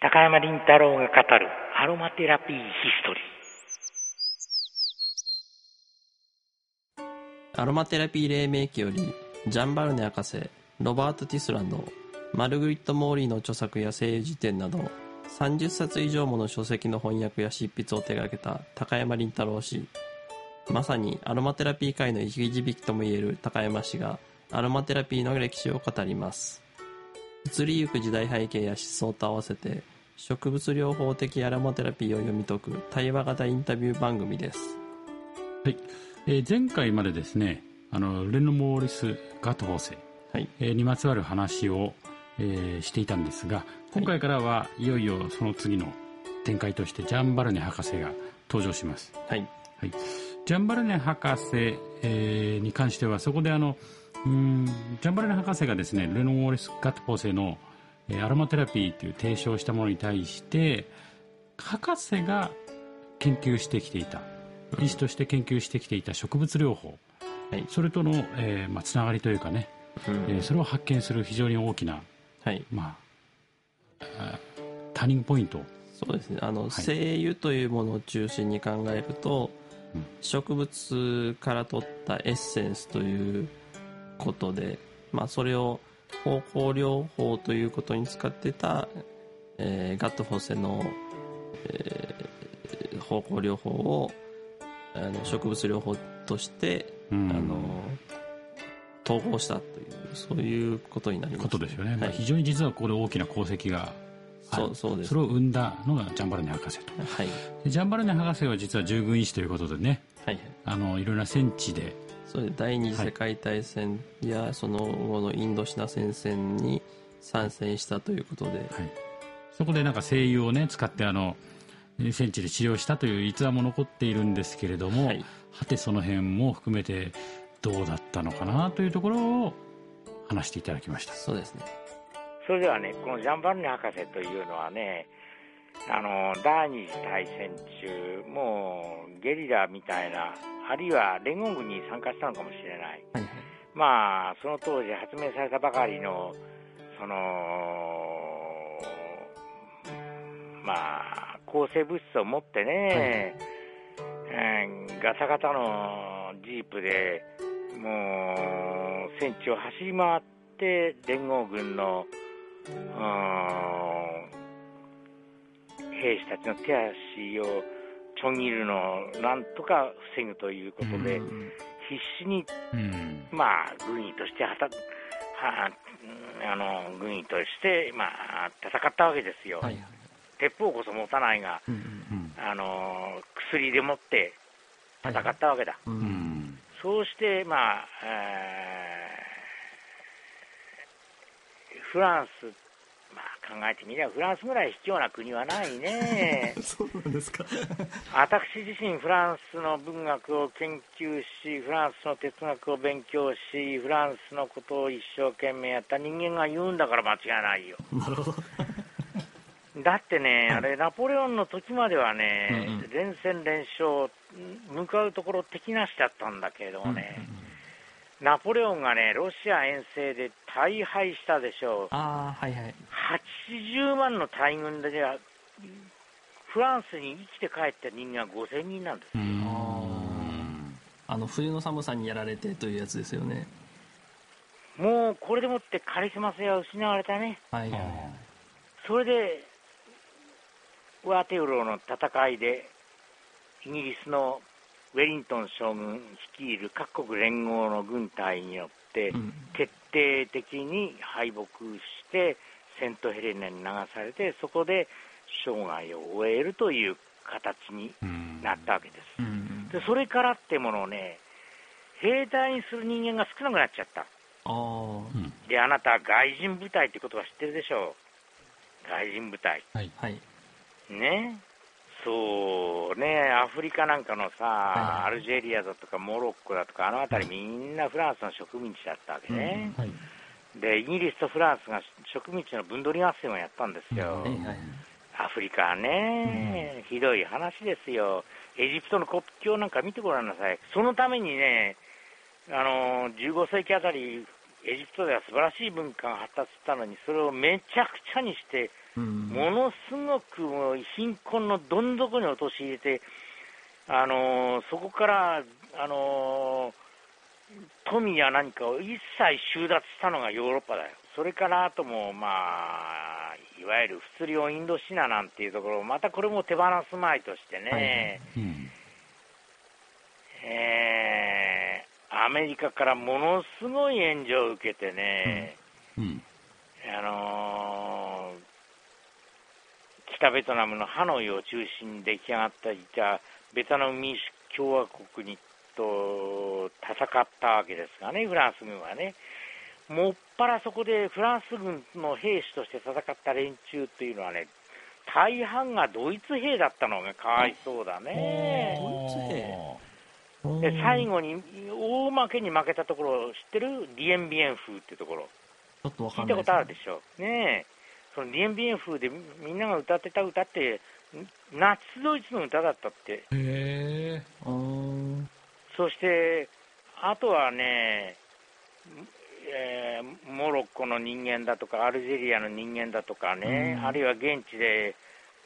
高山林太郎が語るアロマテラピーヒストリー。アロマテラピー黎明期よりジャンバルネ博士ロバート・ティスランドマルグリット・モーリーの著作や精油辞典など30冊以上もの書籍の翻訳や執筆を手掛けた高山林太郎氏。まさにアロマテラピー界の生き字引ともいえる高山氏がアロマテラピーの歴史を語ります。移りゆく時代背景や思想と合わせて植物療法的アロマテラピーを読み解く対話型インタビュー番組です。はい、えー、前回までですねあのレノモーリス・ガト法生、はい。えー、にまつわる話を、えー、していたんですが今回からはいよいよその次の展開としてジャンバルネ博士が登場します。はい、はい、ジャンバルネ博士、えー、に関してはそこであのうん。ジャンバルネ博士がですねレノモーリス・ガト法生のアロマテラピーという提唱したものに対して博士が研究してきていた。医師として研究してきていた植物療法、はい、それとの、えーまあ、つながりというかね、うん、えー、それを発見する非常に大きな、はい。まあ、ターニングポイント。そうですね。あの、はい、精油というものを中心に考えると、うん、植物から取ったエッセンスということで、まあ、それを方向療法ということに使ってた、えー、ガット・フォセの、えー、方向療法をあの植物療法として、うん、あの統合したというそういうことになります、ね、ことですよね、はい、非常に実はここで大きな功績がそうそうです。それを生んだのがジャンバルネ博士と、はい、ジャンバルネ博士は実は従軍医師ということでね、はい、あのいろんな戦地でそれ第二次世界大戦やその後のインドシナ戦線に参戦したということで、はい、そこでなんか精油をね使ってあの戦地で治療したという逸話も残っているんですけれども、はい、はてその辺も含めてどうだったのかなというところを話していただきました。そうですね。それではねこのジャンバルネ博士というのはねあの第二次大戦中もうゲリラみたいなあるいは連合軍に参加したのかもしれない、はいはい、まあその当時発明されたばかりのそのまあ抗生物質を持ってね、はいえー、ガタガタのジープでもう戦地を走り回って連合軍の兵士たちの手足をちょん切るのをなんとか防ぐということで、必死に、まあ、軍医としてはたはあの軍医として、まあ、戦ったわけですよ、はいはい、鉄砲こそ持たないが、うんうんあの薬でもって戦ったわけだ、はいうん、そうして、まあえー、フランスまあ、考えてみればフランスぐらい卑怯な国はないね。そうなんですか。私自身フランスの文学を研究しフランスの哲学を勉強しフランスのことを一生懸命やった人間が言うんだから間違いないよ。なるほど。だってね、あれ、ナポレオンの時まではね、うんうん、連戦連勝、向かうところ敵なしだったんだけれどもね、うんうんナポレオンがね、ロシア遠征で大敗したでしょう。あはいはい。80万の大軍で、フランスに生きて帰った人間は5000人なんですよ。あの、冬の寒さにやられてというやつですよね。もう、これでもってカリスマ性は失われたね。はいはい。それで、ワーテウローの戦いで、イギリスのウェリントン将軍率いる各国連合の軍隊によって徹底的に敗北してセントヘレナに流されてそこで生涯を終えるという形になったわけです。でそれからってものをね兵隊にする人間が少なくなっちゃった。あであなた外人部隊って言葉知ってるでしょう。外人部隊。はい、ね。そうね、アフリカなんかのさ、はい、アルジェリアだとかモロッコだとか、あの辺りみんなフランスの植民地だったわけね。はい、で、イギリスとフランスが植民地の分取り合戦をやったんですよ。はい、アフリカはね、ひどい話ですよ。エジプトの国境なんか見てごらんなさい。そのためにね、あの15世紀あたり、エジプトでは素晴らしい文化が発達したのに、それをめちゃくちゃにして、ものすごく貧困のどん底に陥れて、あのー、そこから、あのー、富や何かを一切収奪したのがヨーロッパだよ。それからあとも、まあ、いわゆる不釣りをインドシナなんていうところ、またこれも手放すまいとしてね、はいうん、えー、アメリカからものすごい援助を受けてね、うん。うん、あのー、北ベトナムのハノイを中心に出来上がったいたベトナム民主共和国にと戦ったわけですがね、フランス軍はね。もっぱらそこでフランス軍の兵士として戦った連中っていうのはね、大半がドイツ兵だったのがかわいそうだね。ドイツ兵？で最後に大負けに負けたところ知ってる？ディエンビエン風っていうところ。ちょっと聞いたことあるでしょ？ねえ。そのディエンビエン風でみんなが歌ってた歌って、ナチスドイツの歌だったって。へえ。そして、あとはね、えー、モロッコの人間だとか、アルジェリアの人間だとかね、うん、あるいは現地で、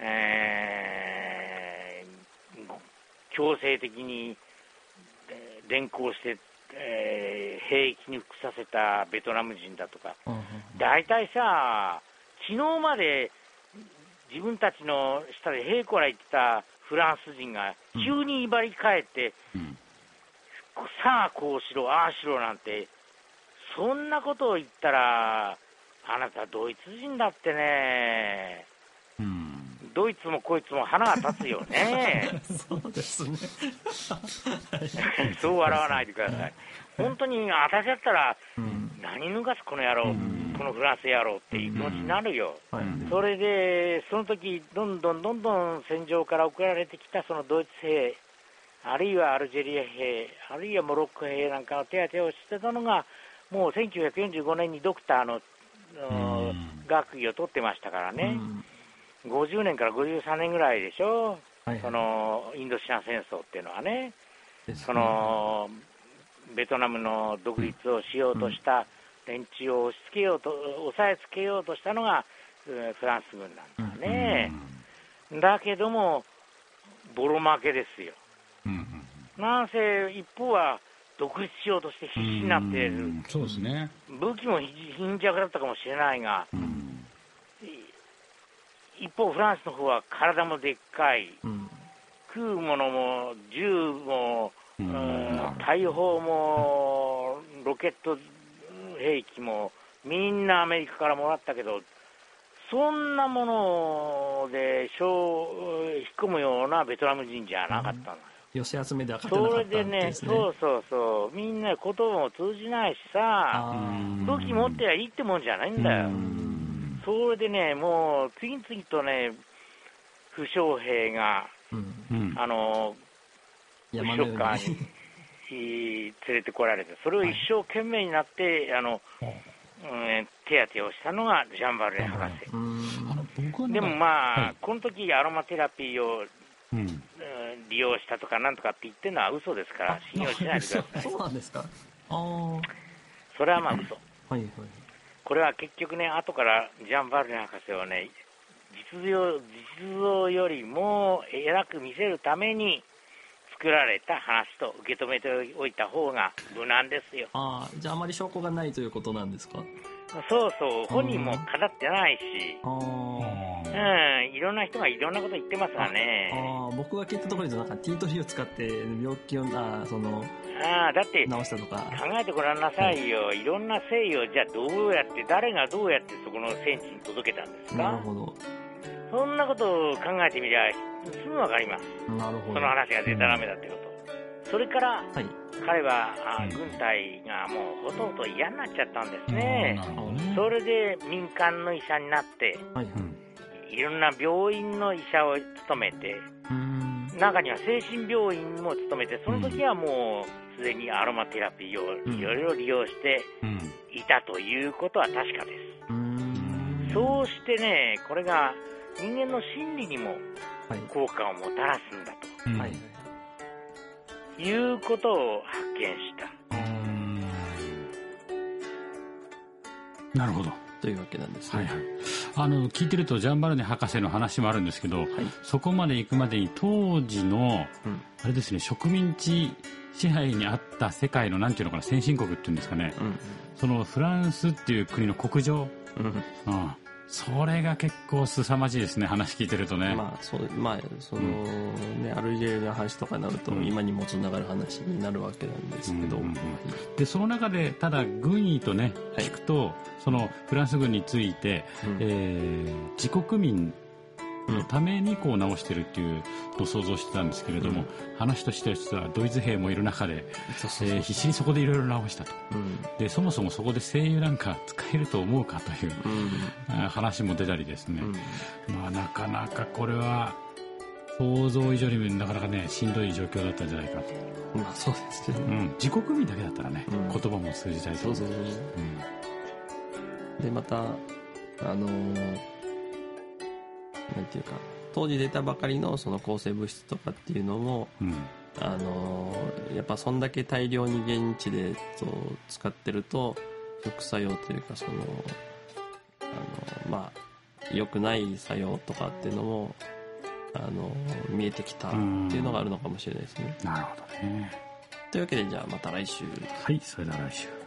えー、強制的に連行して、えー、兵役に服させたベトナム人だとか、大体さ、昨日まで自分たちの下で兵こら言ってたフランス人が急に威張り返って、うん、さあこうしろ、ああしろなんてそんなことを言ったら、あなたドイツ人だってね、うん、ドイツもこいつも花が立つよね。そうですね。そう笑わないでください。本当に私だったら、うん、何抜かすこの野郎、うん、このフランス野郎っていう気持ちになるよ。それで、その時どんどんどんどん戦場から送られてきたそのドイツ兵、あるいはアルジェリア兵、あるいはモロッコ兵なんかの手当てをしてたのが、もう1945年にドクターの、学位を取ってましたからね、50年から53年ぐらいでしょ、はいはい、そのインドシナ戦争っていうのはね、ね。そのベトナムの独立をしようとした連中を押し付けようと、押さえつけようとしたのがフランス軍なんだね。だけども、ボロ負けですよ。なんせ一方は独立しようとして必死になっている、そうですね、武器も貧弱だったかもしれないが、一方、フランスの方は体もでっかい、食うものも銃も、大砲もロケット兵器もみんなアメリカからもらったけど、そんなもので引っ込むようなベトナム人じゃなかったの。寄せ集めでは勝てなかったんです、ね、それでね、そうそうそう、みんな言葉も通じないしさ、武器持ってりゃいいってもんじゃないんだよ。それでね、もう次々とね、負傷兵が、うん、あの、後ろ側に。連れてこられて、それを一生懸命になって、あの、うん、手当てをしたのがジャンバルレ博士。でもまあ、はい、この時アロマテラピーをうん、利用したとかなんとかって言ってるのは嘘ですから、信用しないでください。そうなんですか？あそれはまあ嘘。はいはい。これは結局ね、後からジャン・バルネ博士はね、実像実像よりも偉く見せるために作られた話と受け止めておいた方が無難ですよ。ああ、じゃああまり証拠がないということなんですか？そうそう、本人も語ってないし、うん、いろんな人がいろんなこと言ってますがね。ああ、僕が聞いたところでなんかティートリーを使って病気を、あその、ああ、だって、治したとか。考えてごらんなさいよ。はい、いろんな誠意を、じゃあどうやって、誰がどうやってそこの戦地に届けたんですか？なるほど。そんなことを考えてみりゃ、すぐわかります。なるほど。その話がデタラメだってこと。それから、はい、彼は、軍隊がもうほとんど嫌になっちゃったんですね。ねそれで民間の医者になって、はいはい、いろんな病院の医者を務めて、中には精神病院も務めて、その時はもうすでにアロマテラピーをいろいろ利用していたということは確かです。そうしてね、これが人間の心理にも効果をもたらすんだと。はい。いうことを発見した。なるほど。というわけなんですね、はいはい、あの聞いてるとジャンバルネ博士の話もあるんですけど、はい、そこまで行くまでに当時の、うん、あれですね植民地支配にあった世界のなんていうのかな先進国っていうんですかね、うん、そのフランスっていう国の国情、うん、うんそれが結構凄まじいですね話聞いてるとね。まあそうまあその、うん、ねアルジェリアの話とかになると、今にもつながる話になるわけなんですけど、うんうんうん、でその中でただ軍医とね聞くと、はい、そのフランス軍について、うん、えー、自国民のためにこう直してるっていうのを想像してたんですけれども、うん、話としてはドイツ兵もいる中で、え必死にそこでいろいろ直したと、うん、でそもそもそこで声優なんか使えると思うかという、うん、話も出たりですね、まあなかなかこれは想像以上になかなかねしんどい状況だったんじゃないかと。まあそうですね、うん、自国民だけだったらね、言葉も通じたりとか。そうそうそう、でまたあのーなんていうか当時出たばかりのその抗生物質とかっていうのも、うん、あのやっぱそんだけ大量に現地でと使ってると副作用というかそのあのまあ良くない作用とかっていうのもあの見えてきたっていうのがあるのかもしれないですね。なるほどね。というわけでじゃあまた来週。はい、それでは来週。